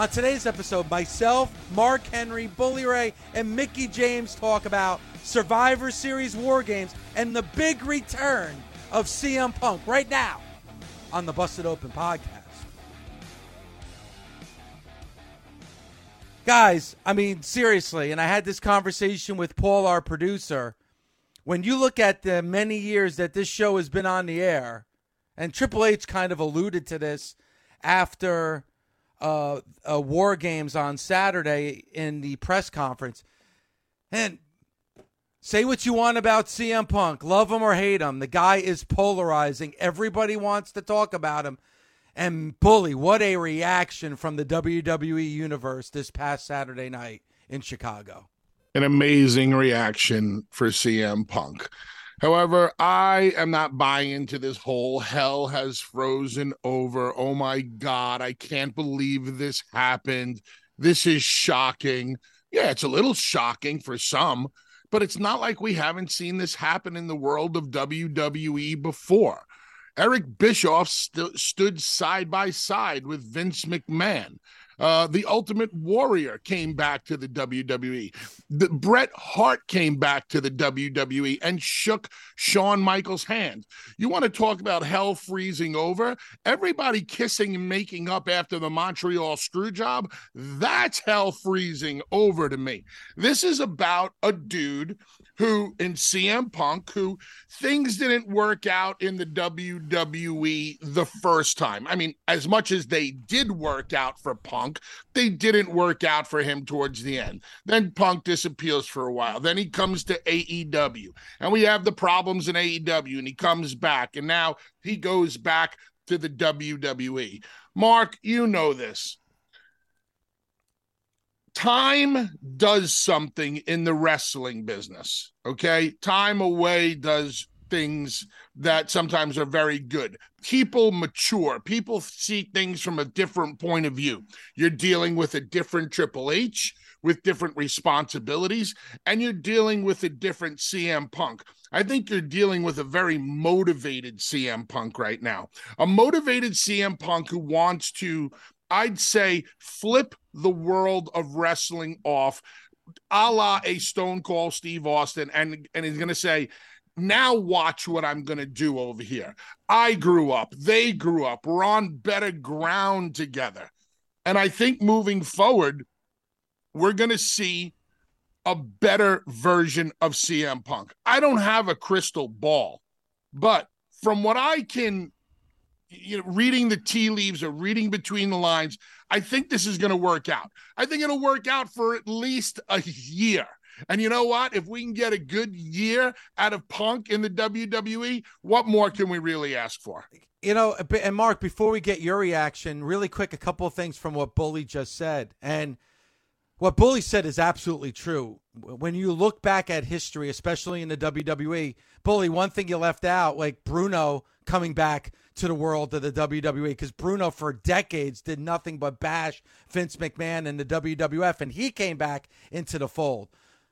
On today's episode, myself, Mark Henry, Bully Ray, and Mickie James talk about Survivor Series War Games and the big return of CM Punk right now on the Busted Open Podcast. Guys, I mean, seriously, and I had this conversation with Paul, our producer. When you look at the many years that this show has been on the air, and Triple H kind of alluded to this after uh, uh, War Games on Saturday in the press conference. And say what you want about CM Punk, love him or hate him, the guy is polarizing. Everybody wants to talk about him. And Bully, what a reaction from the WWE universe this past Saturday night in Chicago. An amazing reaction for CM Punk. However, I am not buying into this whole hell has frozen over. Oh my God, I can't believe this happened. This is shocking. Yeah, it's a little shocking for some, but it's not like we haven't seen this happen in the world of WWE before. Eric Bischoff st- stood side by side with Vince McMahon. Uh, the Ultimate Warrior came back to the WWE. The, Bret Hart came back to the WWE and shook Shawn Michaels' hand. You want to talk about hell freezing over? Everybody kissing and making up after the Montreal screw job? That's hell freezing over to me. This is about a dude who in CM Punk, who things didn't work out in the WWE the first time. I mean, as much as they did work out for Punk, they didn't work out for him towards the end. Then Punk disappears for a while. Then he comes to AEW, and we have the problems in AEW, and he comes back, and now he goes back to the WWE. Mark, you know this time does something in the wrestling business. Okay. Time away does things that sometimes are very good. People mature, people see things from a different point of view. You're dealing with a different Triple H with different responsibilities, and you're dealing with a different CM Punk. I think you're dealing with a very motivated CM Punk right now. A motivated CM Punk who wants to I'd say flip the world of wrestling off, a la a Stone Cold Steve Austin, and and he's gonna say, now watch what I'm gonna do over here. I grew up, they grew up, we're on better ground together, and I think moving forward, we're gonna see a better version of CM Punk. I don't have a crystal ball, but from what I can you know, reading the tea leaves or reading between the lines, I think this is going to work out. I think it'll work out for at least a year. And you know what? If we can get a good year out of Punk in the WWE, what more can we really ask for? You know, and Mark, before we get your reaction, really quick, a couple of things from what Bully just said. And what Bully said is absolutely true. When you look back at history, especially in the WWE, Bully, one thing you left out, like Bruno coming back to the world of the WWE because Bruno for decades did nothing but bash Vince McMahon and the WWF, and he came back into the fold.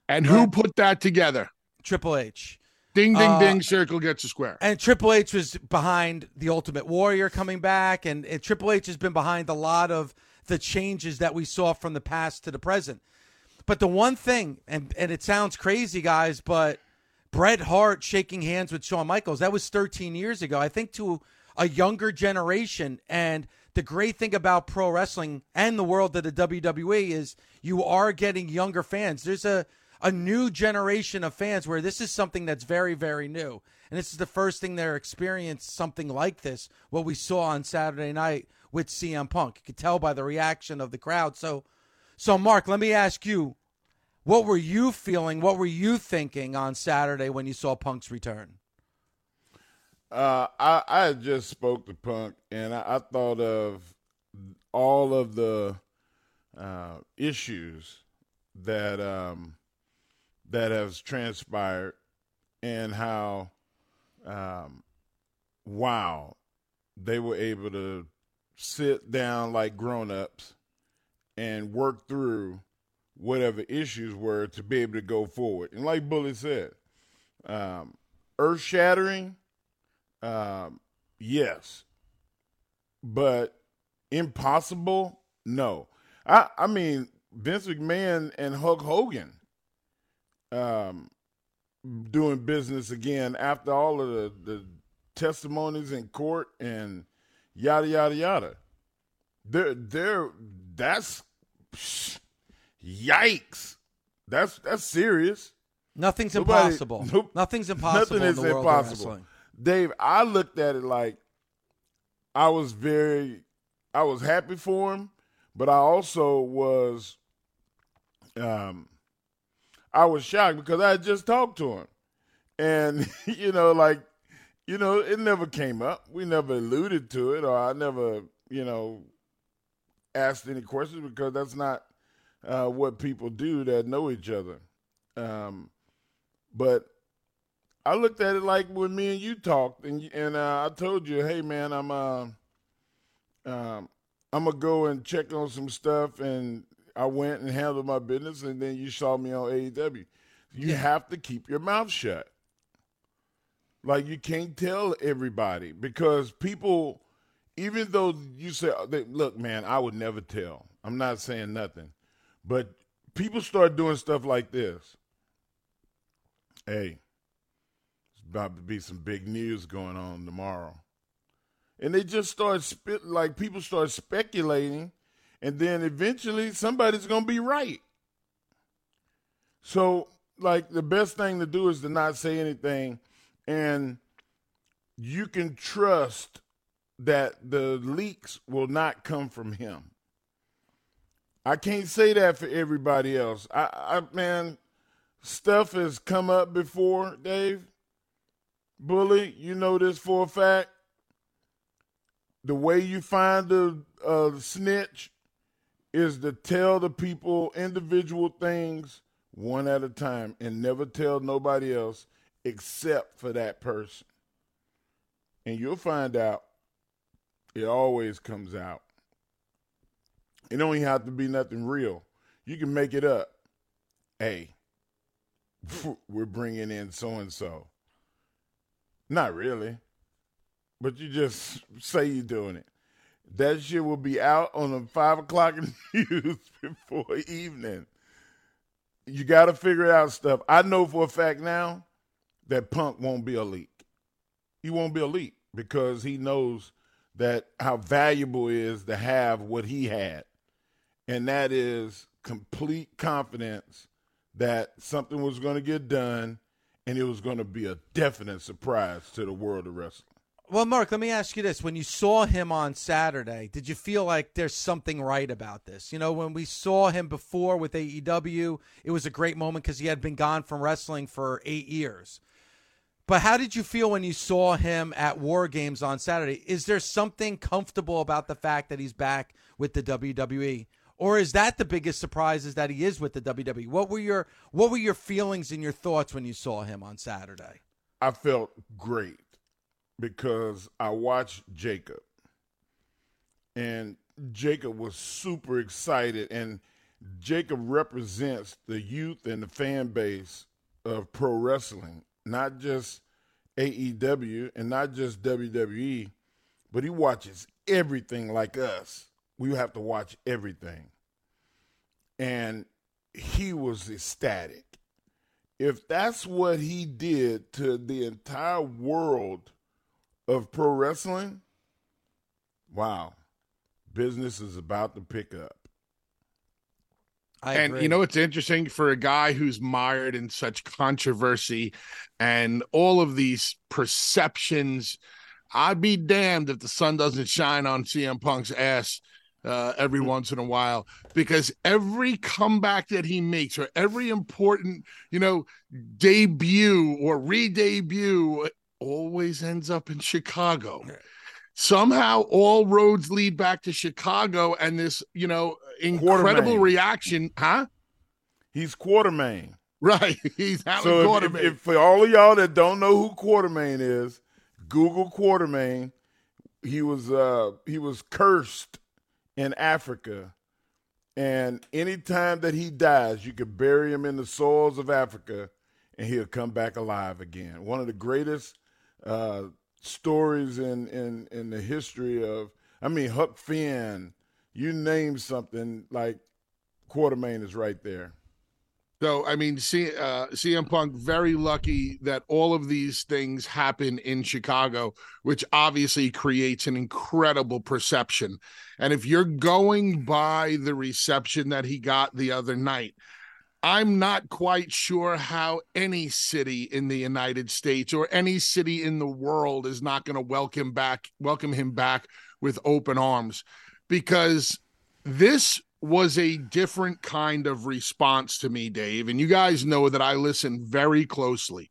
And who put that together? Triple H. Ding, ding, Uh, ding. Circle gets a square. And Triple H was behind the Ultimate Warrior coming back, and, and Triple H has been behind a lot of the changes that we saw from the past to the present. But the one thing, and and it sounds crazy, guys, but Bret Hart shaking hands with Shawn Michaels, that was 13 years ago. I think to a younger generation, and the great thing about pro wrestling and the world of the WWE is you are getting younger fans. There's a a new generation of fans where this is something that's very, very new. And this is the first thing they're experienced something like this, what we saw on Saturday night with CM Punk. You could tell by the reaction of the crowd. So so Mark, let me ask you, what were you feeling? What were you thinking on Saturday when you saw Punk's return? Uh, I I just spoke to Punk, and I, I thought of all of the uh, issues that um, that has transpired, and how um, wow they were able to sit down like grown-ups and work through whatever issues were to be able to go forward. And like Bully said, um, earth-shattering um, yes, but impossible? No. I I mean Vince McMahon and Hulk Hogan, um, doing business again after all of the the testimonies in court and yada yada yada. There, there. that's yikes. That's that's serious. Nothing's Nobody- impossible. nope. Nothing's impossible. Nothing in is the world impossible. Dave, I looked at it like I was very I was happy for him, but I also was um I was shocked because I just talked to him. And you know, like, you know, it never came up. We never alluded to it or I never, you know, asked any questions because that's not uh, what people do that know each other. Um, but I looked at it like when me and you talked, and and uh, I told you, hey man, I'm uh, um, I'm gonna go and check on some stuff, and I went and handled my business, and then you saw me on AEW. You have to keep your mouth shut. Like you can't tell everybody because people, even though you say, uh, they, "Look, man, I would never tell." I'm not saying nothing, but people start doing stuff like this. Hey, it's about to be some big news going on tomorrow. And they just start spit like people start speculating, and then eventually somebody's gonna be right. So, like the best thing to do is to not say anything, and you can trust that the leaks will not come from him. I can't say that for everybody else. I, I man, stuff has come up before, Dave. Bully, you know this for a fact. The way you find the snitch is to tell the people individual things one at a time and never tell nobody else except for that person. And you'll find out it always comes out. It don't even have to be nothing real. You can make it up. Hey, we're bringing in so and so. Not really, but you just say you're doing it. That shit will be out on the five o'clock news before evening. You got to figure out stuff. I know for a fact now that Punk won't be a leak. He won't be a leak because he knows that how valuable it is to have what he had, and that is complete confidence that something was going to get done and it was going to be a definite surprise to the world of wrestling. Well, Mark, let me ask you this. When you saw him on Saturday, did you feel like there's something right about this? You know, when we saw him before with AEW, it was a great moment because he had been gone from wrestling for eight years. But how did you feel when you saw him at War Games on Saturday? Is there something comfortable about the fact that he's back with the WWE? Or is that the biggest surprise is that he is with the WWE? What were your what were your feelings and your thoughts when you saw him on Saturday? I felt great because I watched Jacob. And Jacob was super excited and Jacob represents the youth and the fan base of pro wrestling not just AEW and not just WWE, but he watches everything like us. We have to watch everything. And he was ecstatic. If that's what he did to the entire world of pro wrestling, wow, business is about to pick up. I and agree. you know it's interesting? For a guy who's mired in such controversy and all of these perceptions i'd be damned if the sun doesn't shine on cm punk's ass uh, every once in a while. Because every comeback that he makes or every important you know debut or re-debut always ends up in chicago somehow all roads lead back to chicago and this you know incredible reaction huh He's Quartermain. Right. He's Alan So if, Quartermain. if, if for all of y'all that don't know who Quartermain is, Google Quartermain. He was uh he was cursed in Africa. And anytime that he dies, you could bury him in the soils of Africa and he'll come back alive again. One of the greatest uh stories in in in the history of I mean Huck Finn, you name something like Quartermain is right there. so, I mean, C, uh, CM Punk very lucky that all of these things happen in Chicago, which obviously creates an incredible perception. And if you're going by the reception that he got the other night, I'm not quite sure how any city in the United States or any city in the world is not going to welcome back welcome him back with open arms because this was a different kind of response to me, Dave. And you guys know that I listen very closely.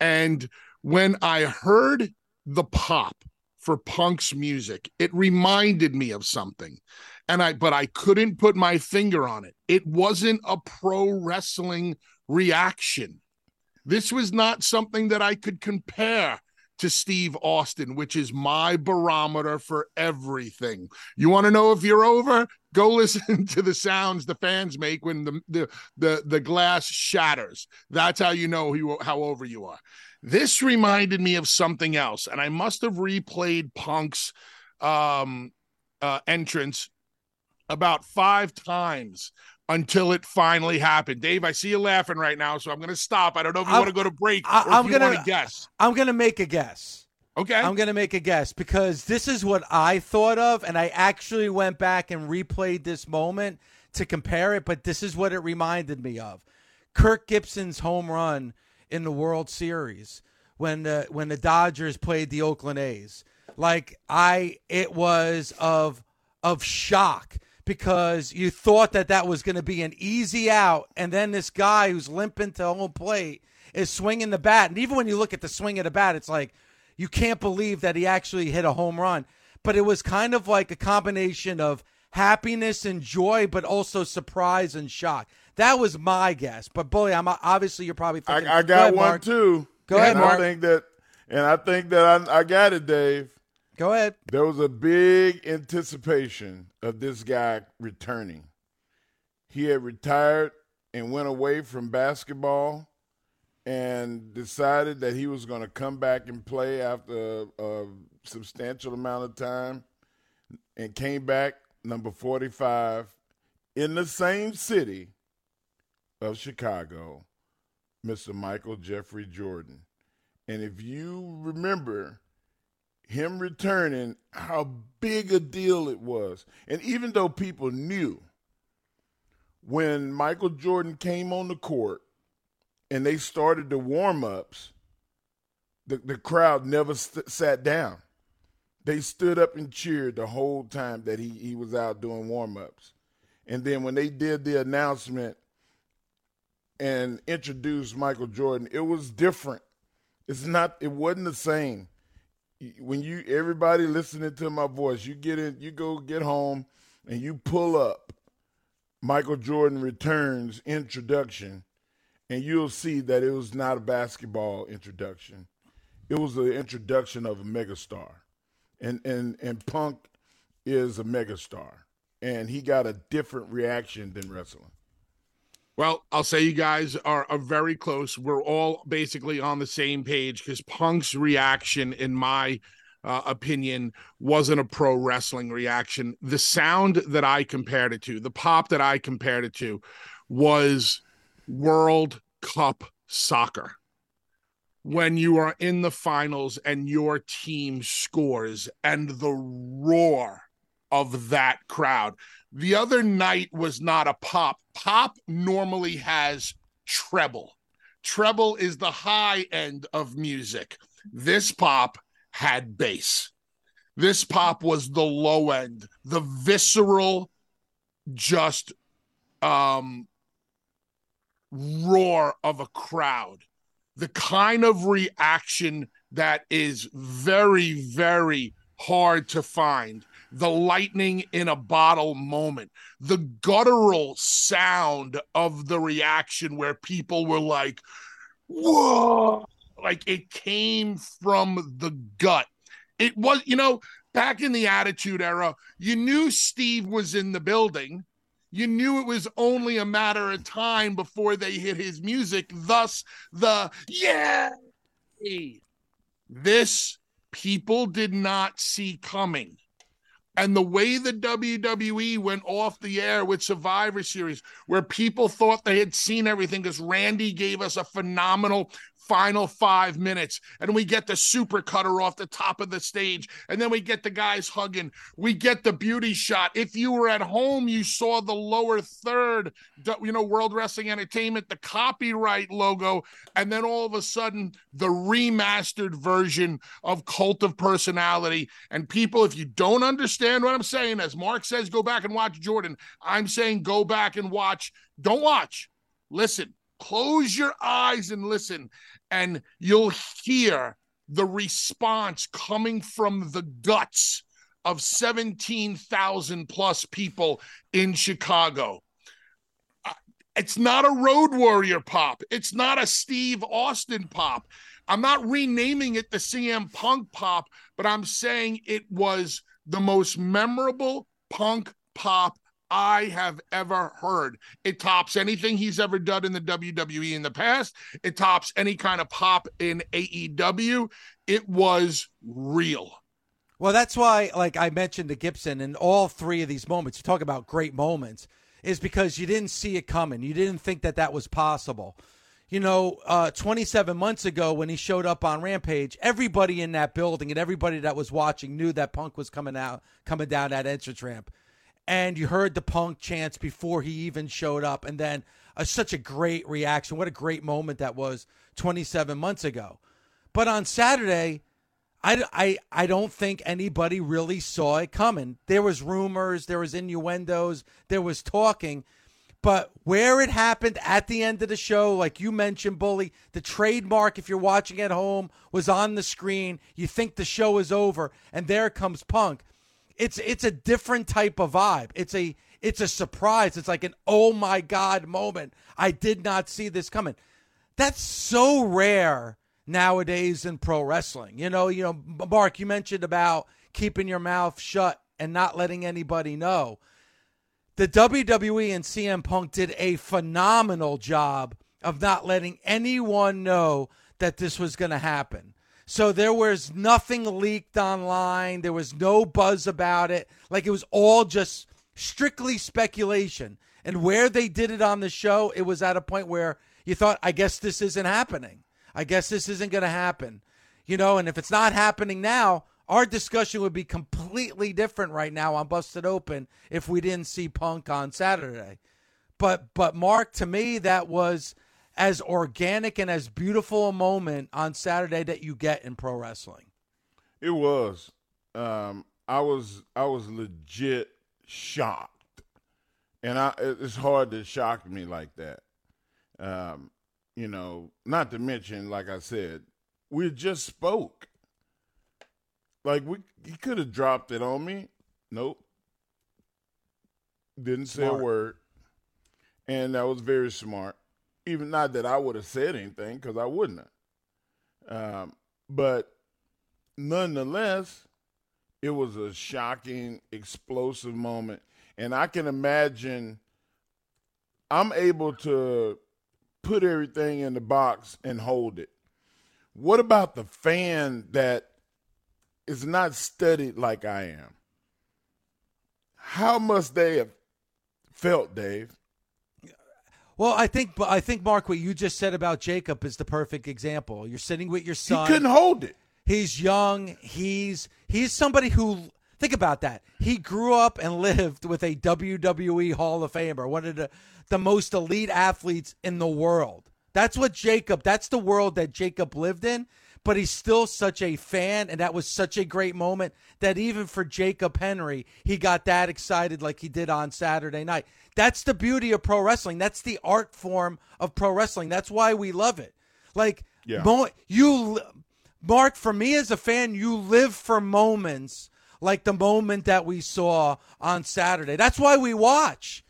And when I heard the pop for Punk's music, it reminded me of something. And I, but I couldn't put my finger on it. It wasn't a pro wrestling reaction. This was not something that I could compare to Steve Austin, which is my barometer for everything. You want to know if you're over? Go listen to the sounds the fans make when the the the, the glass shatters. That's how you know you, how over you are. This reminded me of something else, and I must have replayed Punk's um, uh, entrance about five times until it finally happened. Dave, I see you laughing right now, so I'm going to stop. I don't know if you I'm- want to go to break I- or if I'm you gonna- want to guess. I'm gonna make a guess. Okay. I'm going to make a guess because this is what I thought of, and I actually went back and replayed this moment to compare it, but this is what it reminded me of. Kirk Gibson's home run in the World Series when the when the Dodgers played the Oakland A's. Like I it was of of shock because you thought that that was going to be an easy out and then this guy who's limping to home plate is swinging the bat and even when you look at the swing of the bat it's like you can't believe that he actually hit a home run. But it was kind of like a combination of happiness and joy, but also surprise and shock. That was my guess. But boy, I'm obviously you're probably thinking. I, I Go got ahead, one Mark. too. Go ahead, and Mark. I think that, and I think that I, I got it, Dave. Go ahead. There was a big anticipation of this guy returning. He had retired and went away from basketball and decided that he was going to come back and play after a, a substantial amount of time and came back number 45 in the same city of Chicago, Mr. Michael Jeffrey Jordan. And if you remember him returning, how big a deal it was. And even though people knew when Michael Jordan came on the court and they started the warm ups, the, the crowd never st- sat down. They stood up and cheered the whole time that he, he was out doing warm ups. And then when they did the announcement and introduced Michael Jordan, it was different. It's not, it wasn't the same. When you, everybody listening to my voice, you get in, you go get home and you pull up Michael Jordan returns introduction, and you'll see that it was not a basketball introduction. It was the introduction of a megastar. And and and Punk is a megastar. And he got a different reaction than wrestling. Well, I'll say you guys are, are very close. We're all basically on the same page because Punk's reaction, in my uh, opinion, wasn't a pro wrestling reaction. The sound that I compared it to, the pop that I compared it to, was World Cup soccer. When you are in the finals and your team scores and the roar of that crowd. The other night was not a pop. Pop normally has treble. Treble is the high end of music. This pop had bass. This pop was the low end, the visceral, just um, roar of a crowd. The kind of reaction that is very, very hard to find the lightning in a bottle moment, the guttural sound of the reaction where people were like, whoa, like it came from the gut. It was, you know, back in the Attitude Era, you knew Steve was in the building. You knew it was only a matter of time before they hit his music, thus the yeah. This people did not see coming. And the way the WWE went off the air with Survivor Series, where people thought they had seen everything because Randy gave us a phenomenal final five minutes. And we get the super cutter off the top of the stage. And then we get the guys hugging. We get the beauty shot. If you were at home, you saw the lower third, you know, World Wrestling Entertainment, the copyright logo. And then all of a sudden, the remastered version of Cult of Personality. And people, if you don't understand what I'm saying, as Mark says, go back and watch Jordan. I'm saying go back and watch. Don't watch. Listen Close your eyes and listen, and you'll hear the response coming from the guts of 17,000 plus people in Chicago. It's not a Road Warrior pop. It's not a Steve Austin pop. I'm not renaming it the CM Punk pop, but I'm saying it was the most memorable punk pop I have ever heard. It tops anything he's ever done in the WWE in the past. It tops any kind of pop in AEW. It was real. Well, that's why, like I mentioned to Gibson, in all three of these moments, you talk about great moments, is because you didn't see it coming. You didn't think that that was possible. You know, uh, 27 months ago when he showed up on Rampage, everybody in that building and everybody that was watching knew that Punk was coming out, coming down that entrance ramp and you heard the punk chants before he even showed up and then uh, such a great reaction. What a great moment that was 27 months ago. But on saturday I, I, I don't think anybody really saw it coming. There was rumors there was innuendos there was talking. But where it happened at the end of the show like you mentioned bully the trademark if you're watching at home was on the screen. You think the show is over and there comes punk it's it's a different type of vibe. It's a it's a surprise. It's like an oh my god moment. I did not see this coming. That's so rare nowadays in pro wrestling. You know, you know, Mark, you mentioned about keeping your mouth shut and not letting anybody know. The WWE and CM Punk did a phenomenal job of not letting anyone know that this was going to happen. So there was nothing leaked online. There was no buzz about it. Like it was all just strictly speculation. And where they did it on the show, it was at a point where you thought, I guess this isn't happening. I guess this isn't going to happen. You know, and if it's not happening now, our discussion would be completely different right now on Busted Open if we didn't see Punk on Saturday. But but Mark, to me, that was as organic and as beautiful a moment on Saturday that you get in pro wrestling. It was. Um, I was I was legit shocked, and I it's hard to shock me like that. Um, you know, not to mention, like I said, we just spoke. Like we, he could have dropped it on me. Nope. Didn't say smart. a word, and that was very smart even not that I would have said anything because I wouldn't have. Um, but nonetheless, it was a shocking, explosive moment. And I can imagine, I'm able to put everything in the box and hold it. What about the fan that is not studied like I am? How must they have felt, Dave? Well, I think I think Mark, what you just said about Jacob is the perfect example. You're sitting with your son. He couldn't hold it. He's young. He's he's somebody who think about that. He grew up and lived with a WWE Hall of Famer, one of the the most elite athletes in the world. That's what Jacob. That's the world that Jacob lived in. But he's still such a fan, and that was such a great moment that even for Jacob Henry, he got that excited like he did on Saturday night. That's the beauty of pro wrestling. That's the art form of pro wrestling. That's why we love it. Like, Yeah. mo- you, Mark, for me as a fan, you live for moments like the moment that we saw on Saturday. That's why we watch.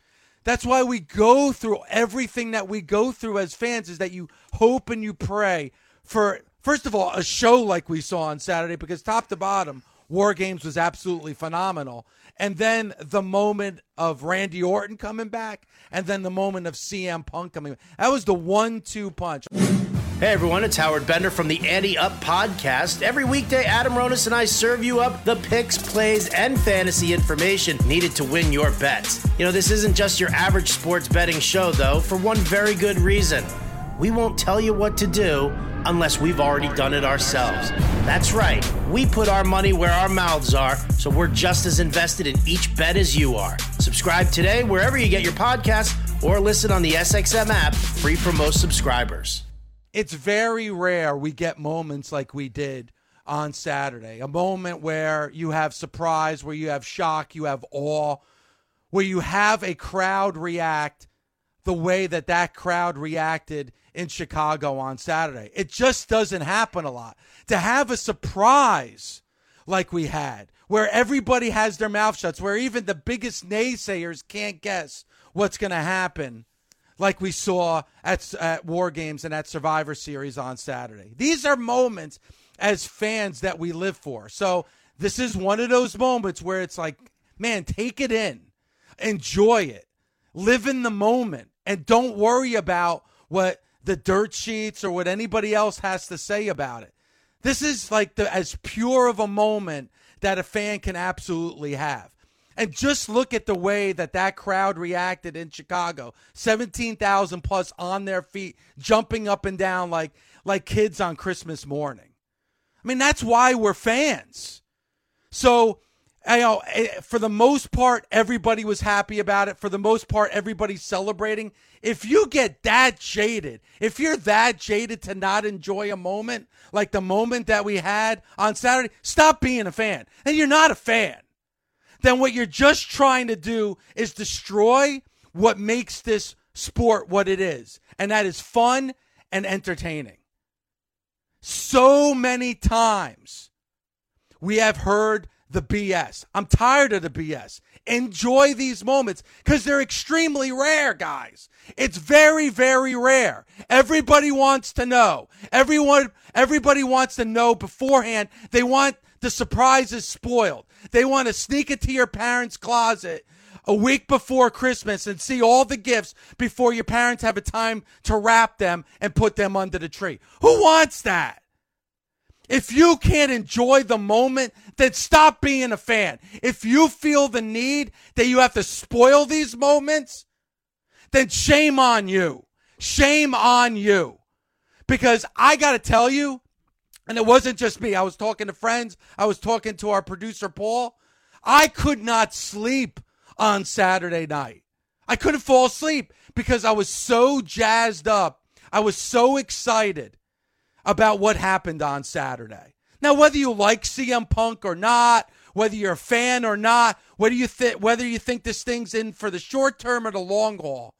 That's why we go through everything that we go through as fans is that you hope and you pray for first of all a show like we saw on Saturday because top to bottom War Games was absolutely phenomenal. And then the moment of Randy Orton coming back and then the moment of CM Punk coming. That was the one-two punch. Hey everyone, it's Howard Bender from the Ante Up Podcast. Every weekday, Adam Ronis and I serve you up the picks, plays, and fantasy information needed to win your bets. You know, this isn't just your average sports betting show, though, for one very good reason. We won't tell you what to do unless we've already done it ourselves. That's right, we put our money where our mouths are, so we're just as invested in each bet as you are. Subscribe today wherever you get your podcasts or listen on the SXM app, free for most subscribers. it's very rare we get moments like we did on Saturday. A moment where you have surprise, where you have shock, you have awe, where you have a crowd react the way that that crowd reacted in Chicago on Saturday. It just doesn't happen a lot. To have a surprise like we had, where everybody has their mouth shut, where even the biggest naysayers can't guess what's going to happen like we saw at, at War Games and at Survivor Series on Saturday. These are moments as fans that we live for. So this is one of those moments where it's like, man, take it in, enjoy it, live in the moment, and don't worry about what the dirt sheets or what anybody else has to say about it. This is like the as pure of a moment that a fan can absolutely have. And just look at the way that that crowd reacted in Chicago. 17,000 plus on their feet, jumping up and down like like kids on Christmas morning. I mean, that's why we're fans. So, you know, eh, for the most part, everybody was happy about it. For the most part, everybody's celebrating. If you get that jaded, if you're that jaded to not enjoy a moment like the moment that we had on Saturday, stop being a fan. And you're not a fan. Then what you're just trying to do is destroy what makes this sport what it is. And that is fun and entertaining. So many times we have heard the BS. I'm tired of the BS. Enjoy these moments because they're extremely rare, guys. It's very, very rare. Everybody wants to know. Everyone, everybody wants to know beforehand. They want the surprises spoiled. They want to sneak into your parents' closet a week before Christmas and see all the gifts before your parents have a time to wrap them and put them under the tree. Who wants that? If you can't enjoy the moment, then stop being a fan. If you feel the need that you have to spoil these moments, then shame on you. Shame on you. Because I got to tell you, and it wasn't just me, I was talking to friends, I was talking to our producer, Paul. I could not sleep on Saturday night. I couldn't fall asleep because I was so jazzed up. I was so excited about what happened on Saturday. Now, whether you like CM Punk or not, whether you're a fan or not, whether you think whether you think this thing's in for the short term or the long haul,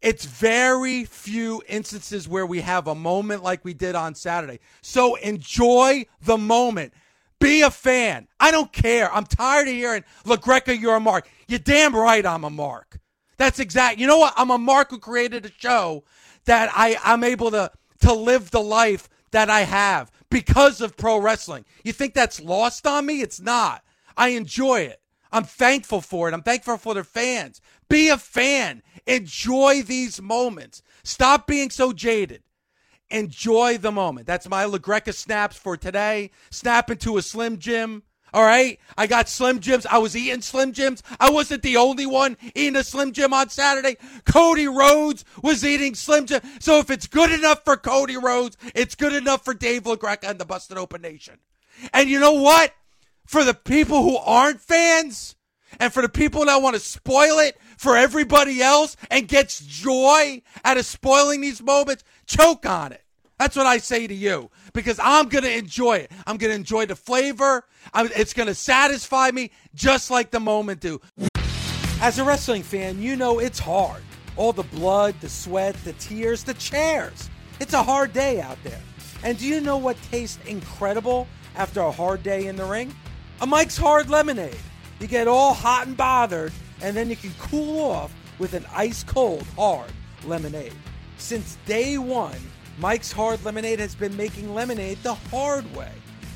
it's very few instances where we have a moment like we did on Saturday. So enjoy the moment. Be a fan. I don't care. I'm tired of hearing, LaGreca, you're a mark. You're damn right I'm a mark. That's exact. You know what? I'm a mark who created a show that I, I'm able to, to live the life that I have because of pro wrestling. You think that's lost on me? It's not. I enjoy it. I'm thankful for it. I'm thankful for the fans. Be a fan. Enjoy these moments. Stop being so jaded. Enjoy the moment. That's my LaGreca snaps for today. Snap into a Slim Jim. All right. I got Slim Jims. I was eating Slim Jims. I wasn't the only one eating a Slim Jim on Saturday. Cody Rhodes was eating Slim Jim. So if it's good enough for Cody Rhodes, it's good enough for Dave LaGreca and the Busted Open Nation. And you know what? For the people who aren't fans and for the people that want to spoil it for everybody else and gets joy out of spoiling these moments, choke on it. That's what I say to you because I'm going to enjoy it. I'm going to enjoy the flavor. I'm, it's going to satisfy me just like the moment do. As a wrestling fan, you know it's hard. All the blood, the sweat, the tears, the chairs. It's a hard day out there. And do you know what tastes incredible after a hard day in the ring? A Mike's Hard Lemonade. You get all hot and bothered, and then you can cool off with an ice cold, hard lemonade. Since day one, Mike's Hard Lemonade has been making lemonade the hard way.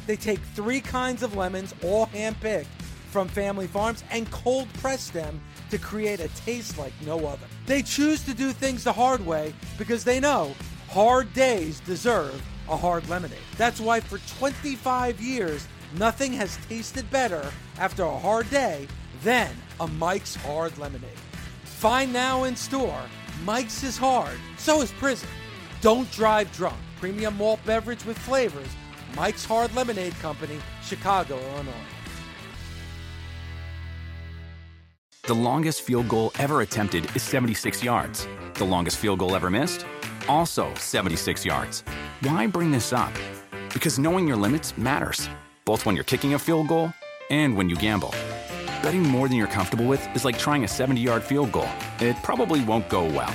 They take three kinds of lemons, all handpicked from family farms, and cold press them to create a taste like no other. They choose to do things the hard way because they know hard days deserve a hard lemonade. That's why for 25 years, nothing has tasted better after a hard day than a Mike's Hard Lemonade. Find now in store. Mike's is hard, so is prison. Don't drive drunk. Premium malt beverage with flavors. Mike's Hard Lemonade Company, Chicago, Illinois. The longest field goal ever attempted is 76 yards. The longest field goal ever missed? Also 76 yards. Why bring this up? Because knowing your limits matters, both when you're kicking a field goal and when you gamble. Betting more than you're comfortable with is like trying a 70 yard field goal, it probably won't go well.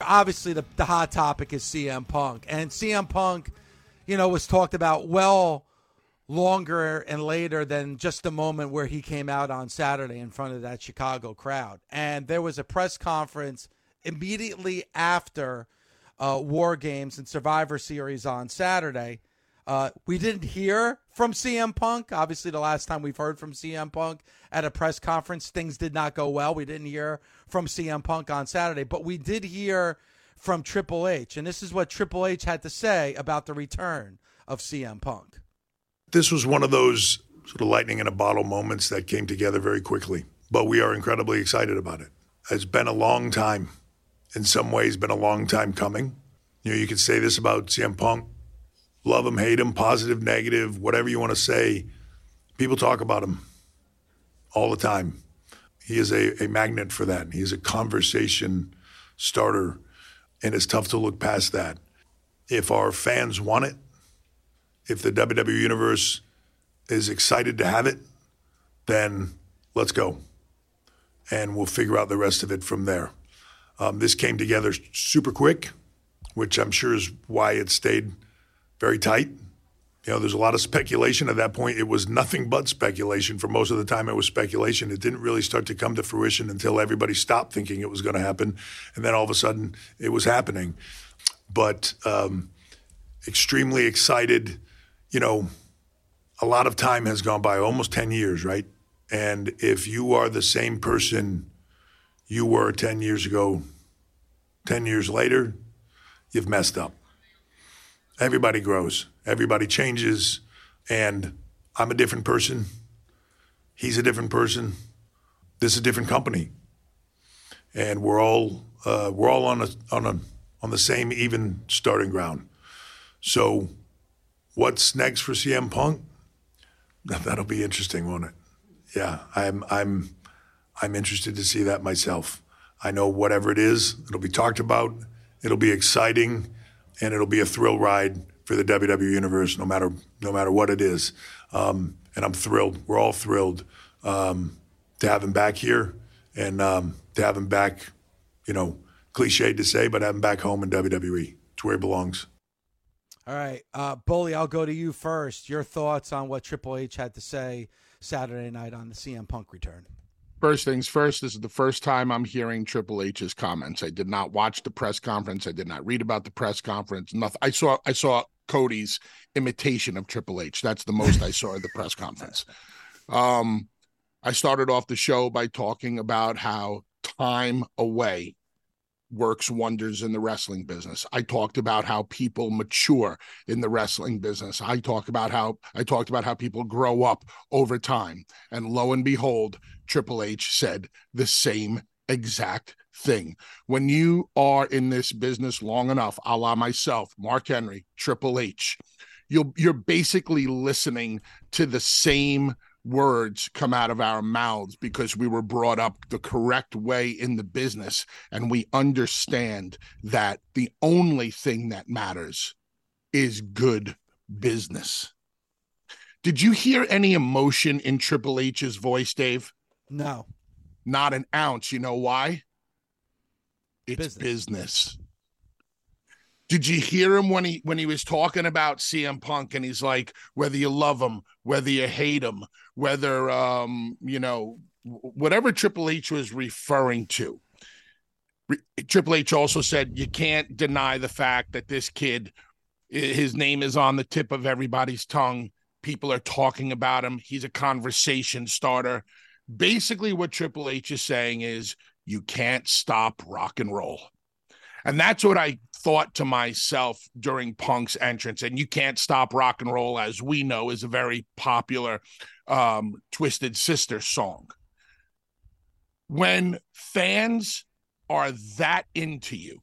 obviously the, the hot topic is CM Punk. And CM Punk, you know, was talked about well longer and later than just the moment where he came out on Saturday in front of that Chicago crowd. And there was a press conference immediately after uh, War Games and Survivor Series on Saturday. Uh, we didn't hear from CM Punk. Obviously, the last time we've heard from CM Punk at a press conference, things did not go well. We didn't hear from CM Punk on Saturday, but we did hear from Triple H. And this is what Triple H had to say about the return of CM Punk. This was one of those sort of lightning in a bottle moments that came together very quickly, but we are incredibly excited about it. It's been a long time, in some ways, been a long time coming. You know, you could say this about CM Punk love him, hate him, positive, negative, whatever you want to say. People talk about him all the time. He is a, a magnet for that. He is a conversation starter, and it's tough to look past that. If our fans want it, if the WWE Universe is excited to have it, then let's go. And we'll figure out the rest of it from there. Um, this came together super quick, which I'm sure is why it stayed very tight. You know, there's a lot of speculation at that point. It was nothing but speculation. For most of the time, it was speculation. It didn't really start to come to fruition until everybody stopped thinking it was going to happen. And then all of a sudden, it was happening. But um, extremely excited. You know, a lot of time has gone by, almost 10 years, right? And if you are the same person you were 10 years ago, 10 years later, you've messed up everybody grows, everybody changes, and I'm a different person. He's a different person. This is a different company, and we're all uh, we're all on a on a on the same even starting ground. So, what's next for CM Punk? That'll be interesting, won't it? Yeah, I'm I'm I'm interested to see that myself. I know whatever it is, it'll be talked about. It'll be exciting and it'll be a thrill ride for the WWE universe, no matter no matter what it is. Um, and I'm thrilled. We're all thrilled um, to have him back here and um, to have him back. You know, cliched to say, but have him back home in WWE. It's where he belongs. All right, uh, Bully, I'll go to you first. Your thoughts on what Triple H had to say Saturday night on the CM Punk return? First things first, this is the first time I'm hearing Triple H's comments. I did not watch the press conference. I did not read about the press conference. Nothing. I saw I saw Cody's imitation of Triple H. That's the most I saw at the press conference. Um, I started off the show by talking about how time away works wonders in the wrestling business. I talked about how people mature in the wrestling business. I talked about how I talked about how people grow up over time. And lo and behold, Triple H said the same exact thing. When you are in this business long enough, a la myself, Mark Henry, Triple H, you'll you're basically listening to the same words come out of our mouths because we were brought up the correct way in the business and we understand that the only thing that matters is good business. Did you hear any emotion in Triple H's voice, Dave? No. Not an ounce. You know why? It's business. business. Did you hear him when he when he was talking about CM Punk and he's like, whether you love him, whether you hate him, whether um, you know, whatever Triple H was referring to. Triple H also said you can't deny the fact that this kid, his name is on the tip of everybody's tongue. People are talking about him. He's a conversation starter. Basically, what Triple H is saying is you can't stop rock and roll. And that's what I thought to myself during Punk's entrance. And you can't stop rock and roll, as we know, is a very popular um, Twisted Sister song. When fans are that into you,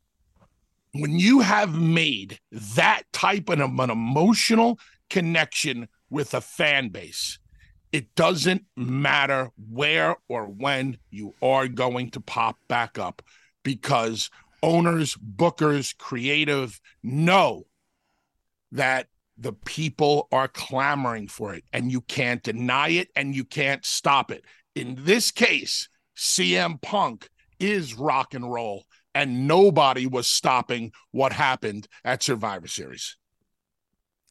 when you have made that type of an emotional connection with a fan base, it doesn't matter where or when you are going to pop back up because owners, bookers, creative know that the people are clamoring for it and you can't deny it and you can't stop it. In this case, CM Punk is rock and roll and nobody was stopping what happened at Survivor Series.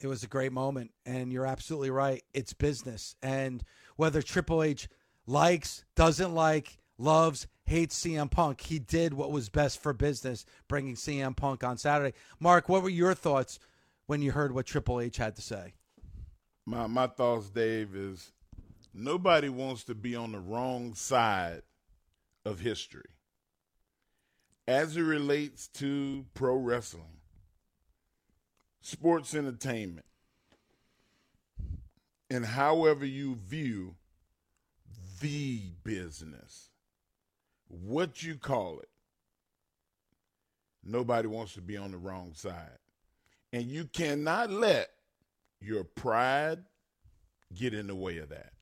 It was a great moment, and you're absolutely right. It's business, and whether Triple H likes, doesn't like, loves, hates CM Punk, he did what was best for business, bringing CM Punk on Saturday. Mark, what were your thoughts when you heard what Triple H had to say? My my thoughts, Dave, is nobody wants to be on the wrong side of history as it relates to pro wrestling, sports entertainment, and however you view the business, what you call it, nobody wants to be on the wrong side. And you cannot let your pride get in the way of that.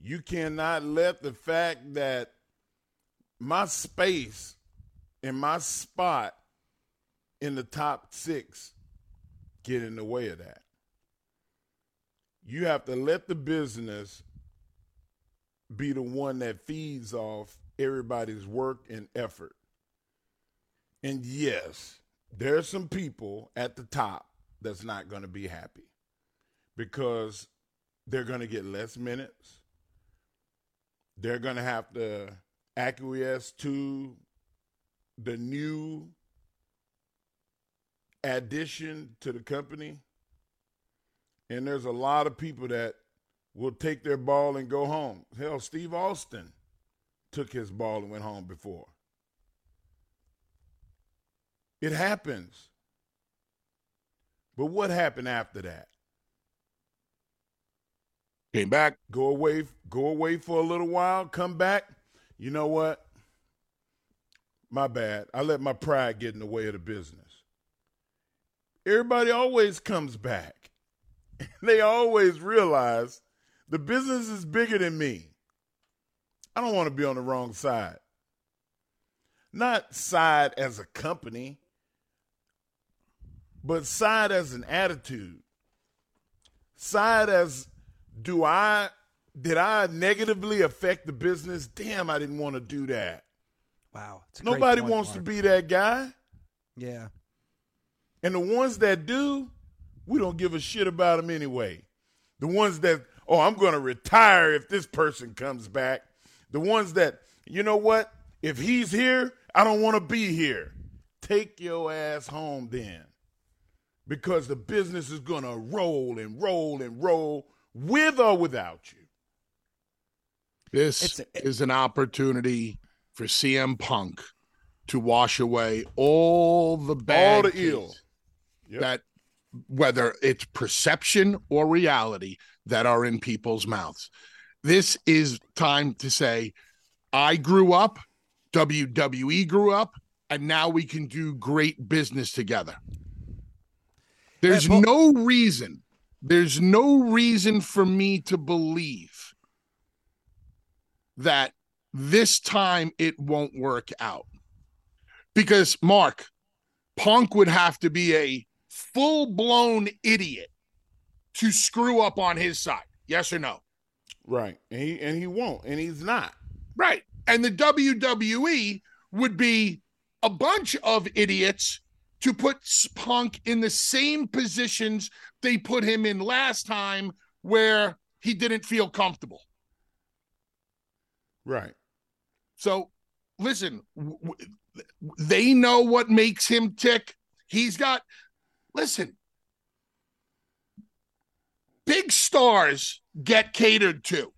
You cannot let the fact that my space and my spot in the top six get in the way of that. You have to let the business be the one that feeds off everybody's work and effort. And yes, there's some people at the top that's not going to be happy because they're going to get less minutes. They're going to have to acquiesce to the new addition to the company. And there's a lot of people that will take their ball and go home. Hell, Steve Austin took his ball and went home before. It happens. But what happened after that? Came back. Go away, go away for a little while, come back. You know what? My bad. I let my pride get in the way of the business. Everybody always comes back. they always realize the business is bigger than me. I don't want to be on the wrong side. Not side as a company, but side as an attitude. Side as do I did I negatively affect the business? Damn, I didn't want to do that. Wow. Nobody point, wants Mark. to be that guy. Yeah. And the ones that do, we don't give a shit about them anyway. The ones that, oh, I'm going to retire if this person comes back. The ones that, you know what? If he's here, I don't want to be here. Take your ass home then. Because the business is going to roll and roll and roll with or without you. This a- is an opportunity for CM Punk to wash away all the bad All the ill. Yep. that whether it's perception or reality that are in people's mouths. This is time to say, I grew up, WWE grew up, and now we can do great business together. There's no reason, there's no reason for me to believe that this time it won't work out. Because, Mark, Punk would have to be a full blown idiot to screw up on his side. Yes or no? Right. And he and he won't. And he's not. Right. And the WWE would be a bunch of idiots to put Punk in the same positions they put him in last time where he didn't feel comfortable. Right. So, listen, w- w- they know what makes him tick. He's got, listen, big stars get catered to,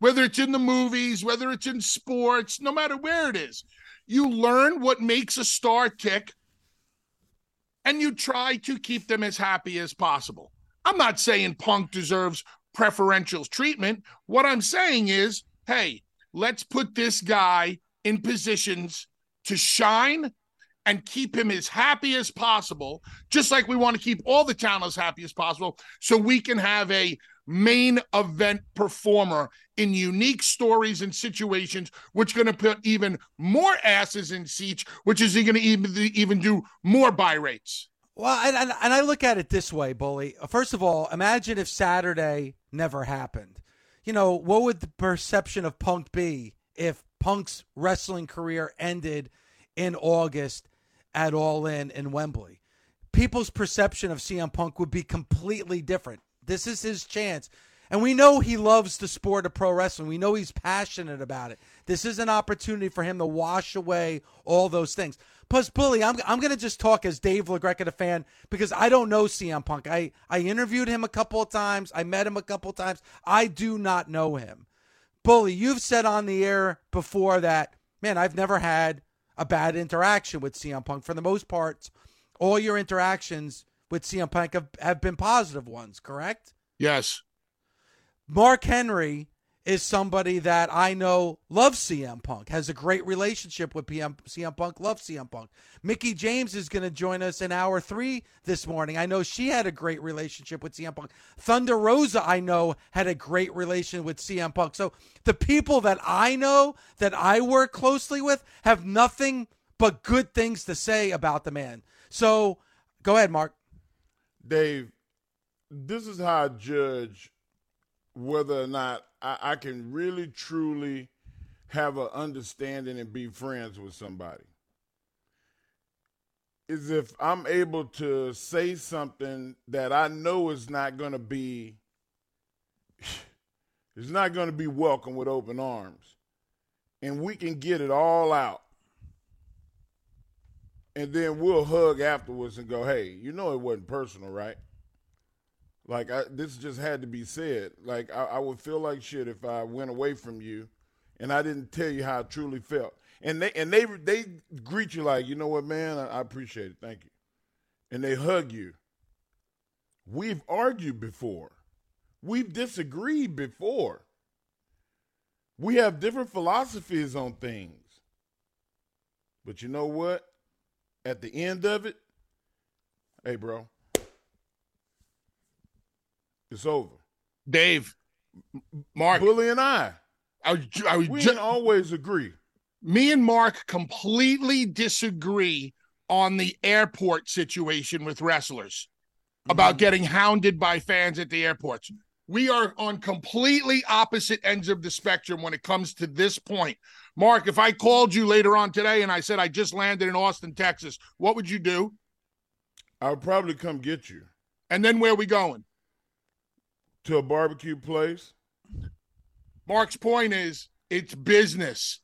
whether it's in the movies, whether it's in sports, no matter where it is. You learn what makes a star tick and you try to keep them as happy as possible. I'm not saying Punk deserves preferential treatment. What I'm saying is, hey, let's put this guy in positions to shine and keep him as happy as possible, just like we want to keep all the talent as happy as possible, so we can have a main event performer in unique stories and situations, which going to put even more asses in seats, which is going to even even do more buy rates. Well, and, and, and I look at it this way, Bully. First of all, imagine if Saturday never happened. You know, what would the perception of Punk be if Punk's wrestling career ended in August at All In in Wembley? people's perception of CM Punk would be completely different. This is his chance. And we know he loves the sport of pro wrestling. We know he's passionate about it. This is an opportunity for him to wash away all those things. Plus, Bully, I'm, I'm going to just talk as Dave LaGreca, a fan, because I don't know CM Punk. I, I interviewed him a couple of times. I met him a couple of times. I do not know him. Bully, you've said on the air before that, man, I've never had a bad interaction with CM Punk. For the most part, all your interactions with CM Punk have, have been positive ones, correct? Yes. Mark Henry is somebody that I know loves CM Punk, has a great relationship with PM, CM Punk, loves CM Punk. Mickie James is going to join us in hour three this morning. I know she had a great relationship with CM Punk. Thunder Rosa, I know, had a great relation with CM Punk. So the people that I know, that I work closely with, have nothing but good things to say about the man. So go ahead, Mark. Dave, this is how I judge whether or not I, I can really truly have an understanding and be friends with somebody. Is if I'm able to say something that I know is not going to be it's not going to be welcome with open arms and we can get it all out and then we'll hug afterwards and go hey you know it wasn't personal right like I, this just had to be said. Like I, I, would feel like shit if I went away from you, and I didn't tell you how I truly felt. And they and they they greet you like, you know what, man, I, I appreciate it, thank you, and they hug you. We've argued before, we've disagreed before. We have different philosophies on things, but you know what? At the end of it, hey, bro, it's over. Dave, Mark, Bully, and I. I, I we ju- always agree. Me and Mark completely disagree on the airport situation with wrestlers mm-hmm. about getting hounded by fans at the airports. We are on completely opposite ends of the spectrum when it comes to this point. Mark, if I called you later on today and I said I just landed in Austin, Texas, what would you do? I would probably come get you. And then where are we going? To a barbecue place? Mark's point is it's business.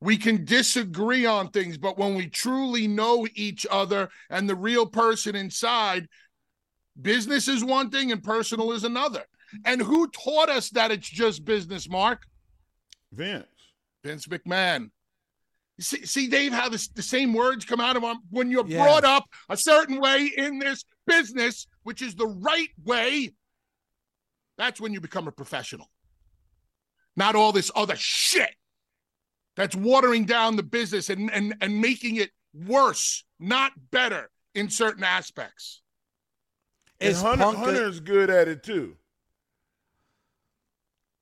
We can disagree on things, but when we truly know each other and the real person inside, business is one thing and personal is another. And who taught us that it's just business, Mark? Vince. Vince McMahon. See, see Dave, how this, the same words come out of them when you're yeah. brought up a certain way in this business, which is the right way that's when you become a professional. Not all this other shit that's watering down the business and, and, and making it worse, not better in certain aspects. And Hunter, Hunter's good at it too.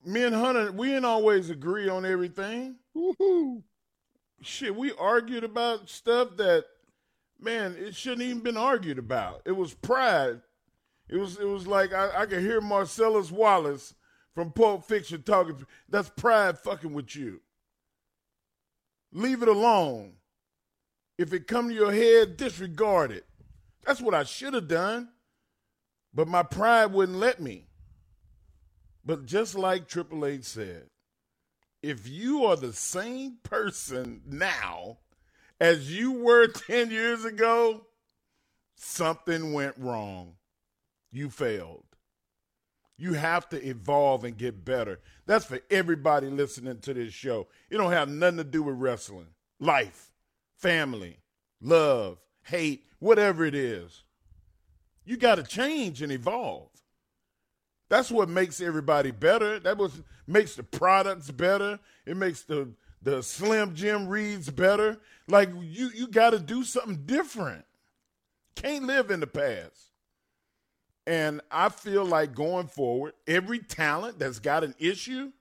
Me and Hunter, we didn't always agree on everything. Woo-hoo. Shit, we argued about stuff that, man, it shouldn't even been argued about. It was pride it was it was like I, I could hear Marcellus Wallace from Pulp Fiction talking. That's pride fucking with you. Leave it alone. If it come to your head, disregard it. That's what I should have done. But my pride wouldn't let me. But just like Triple H said, if you are the same person now as you were 10 years ago, something went wrong you failed. You have to evolve and get better. That's for everybody listening to this show. It don't have nothing to do with wrestling. Life, family, love, hate, whatever it is. You got to change and evolve. That's what makes everybody better. That was makes the products better. It makes the the Slim Jim reads better. Like you you got to do something different. Can't live in the past. And I feel like going forward, every talent that's got an issue,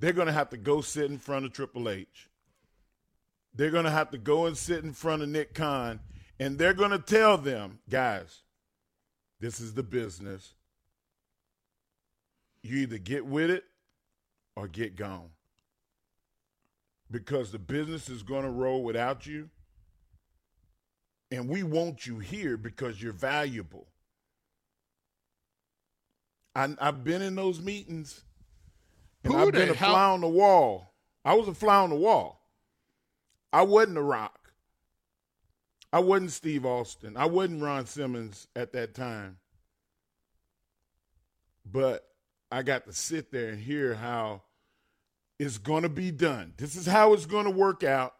they're going to have to go sit in front of Triple H. They're going to have to go and sit in front of Nick Khan, and they're going to tell them, guys, this is the business. You either get with it or get gone. Because the business is going to roll without you. And we want you here because you're valuable. I, I've been in those meetings, and Who I've been a hell- fly on the wall. I was a fly on the wall. I wasn't a rock. I wasn't Steve Austin. I wasn't Ron Simmons at that time. But I got to sit there and hear how it's going to be done. This is how it's going to work out.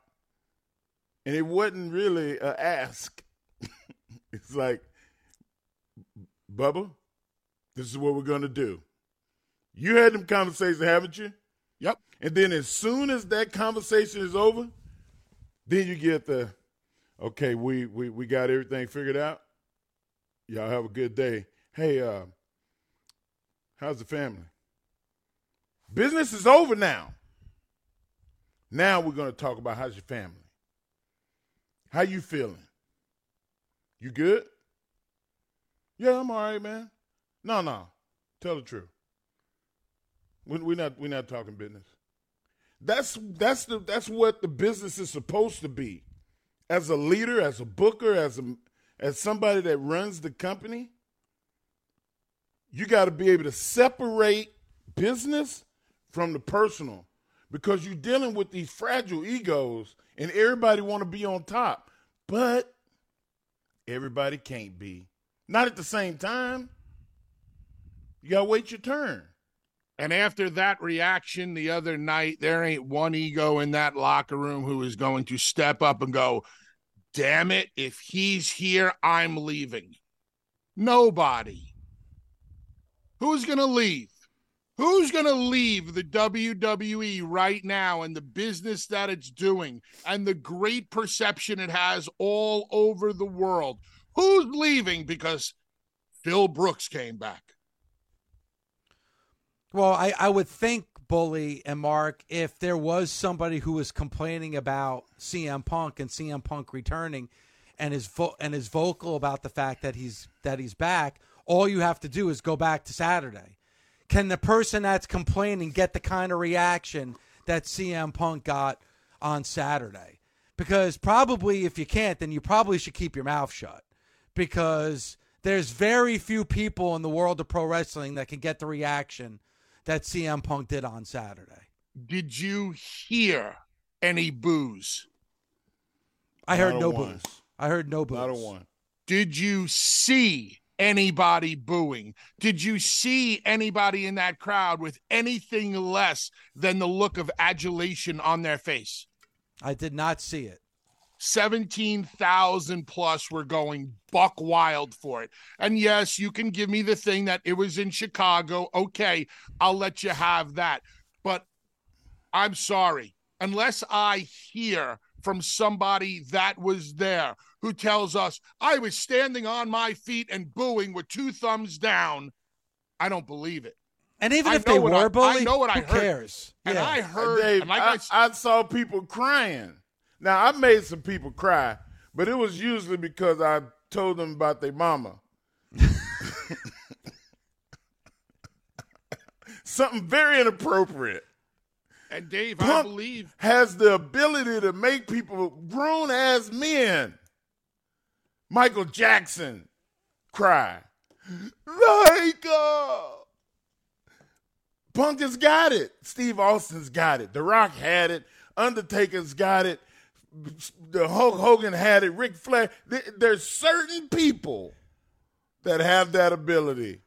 And it wasn't really a ask. it's like, Bubba, this is what we're going to do. You had them conversations, haven't you? Yep. And then as soon as that conversation is over, then you get the, okay, we we we got everything figured out. Y'all have a good day. Hey, uh, how's the family? Business is over now. Now we're going to talk about how's your family. How you feeling? You good? Yeah, I'm all right, man. No, no. Tell the truth. We- We're not we're not talking business. That's that's the that's what the business is supposed to be. As a leader, as a booker, as a as somebody that runs the company, you got to be able to separate business from the personal because you're dealing with these fragile egos and everybody want to be on top, but everybody can't be. Not at the same time. You got to wait your turn. And after that reaction the other night, there ain't one ego in that locker room who is going to step up and go, damn it, if he's here, I'm leaving. Nobody. Who's going to leave? Who's going to leave the WWE right now and the business that it's doing and the great perception it has all over the world? Who's leaving because Phil Brooks came back? Well, I, I would think, Bully and Mark, if there was somebody who was complaining about CM Punk and CM Punk returning, and is vo- and is vocal about the fact that he's that he's back, all you have to do is go back to Saturday. Can the person that's complaining get the kind of reaction that CM Punk got on Saturday? Because probably if you can't, then you probably should keep your mouth shut. Because there's very few people in the world of pro wrestling that can get the reaction that CM Punk did on Saturday. Did you hear any boos? I heard no one. boos. I heard no boos. Not a one. Did you see anybody booing? Did you see anybody in that crowd with anything less than the look of adulation on their face? I did not see it. 17,000 plus were going buck wild for it. And yes, you can give me the thing that it was in Chicago. Okay, I'll let you have that. But I'm sorry, unless I hear from somebody that was there who tells us I was standing on my feet and booing with two thumbs down, I don't believe it. And even I if they were I- I know what I who heard. cares? And Yeah. I heard, Dave, and like I, I, s- I saw people crying. Now I made some people cry, but it was usually because I told them about their mama. Something very inappropriate. and Dave, I believe has the ability to make people grown as men. Michael Jackson cry. Like uh, Punk has got it. Steve Austin's got it. The Rock had it. Undertaker's got it. The Hulk Hogan had it. Ric Flair. There's certain people that have that ability.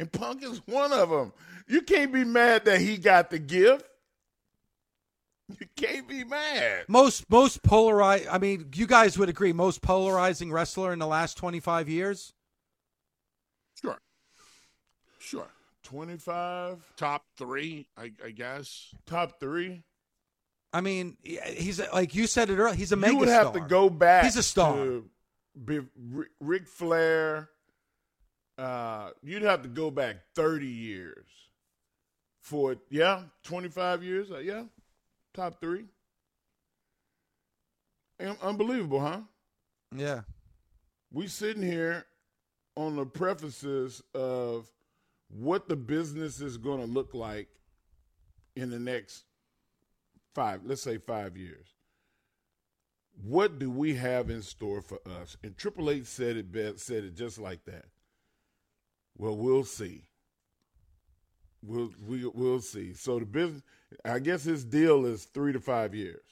And Punk is one of them. You can't be mad that he got the gift. You can't be mad. most most polarized. I mean, you guys would agree most polarizing wrestler in the last twenty five years. sure, sure. 25, Top three, I, I guess. top three. I mean, he's like you said it earlier. He's a mega you would have to go back. He's a star. To be, Ric- Flair. Uh, you'd have to go back 30 years for. Yeah, 25 years. Uh, yeah, top three. Unbelievable, huh? Yeah. we sitting here on the prefaces of what the business is going to look like in the next five, let's say five years. what do we have in store for us? And Triple H said it best, said it just like that. Well, we'll see. We'll we, we'll see. So the business, I guess his deal is three to five years.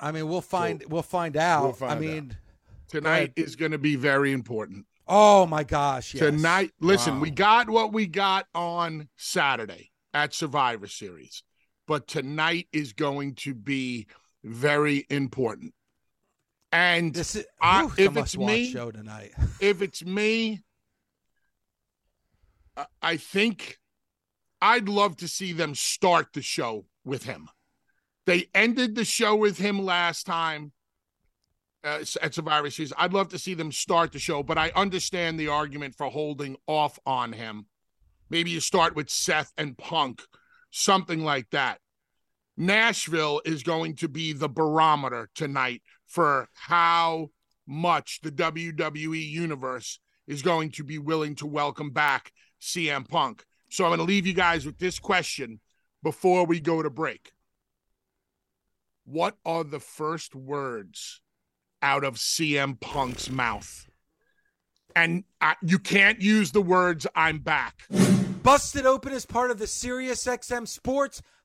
I mean, we'll find so, we'll find out. We'll find I mean, out. tonight is going to be very important. Oh my gosh! Yes. Tonight, listen, wow. we got what we got on Saturday at Survivor Series, but tonight is going to be very important. And this is, I, whew, if it's me, show tonight. if it's me, I think I'd love to see them start the show with him. They ended the show with him last time uh, at Survivor Series. I'd love to see them start the show, but I understand the argument for holding off on him. Maybe you start with Seth and Punk, something like that. Nashville is going to be the barometer tonight for how much the WWE universe is going to be willing to welcome back CM Punk. So I'm going to leave you guys with this question before we go to break. What are the first words out of CM Punk's mouth? And uh, you can't use the words "I'm back." Busted Open is part of the SiriusXM Sports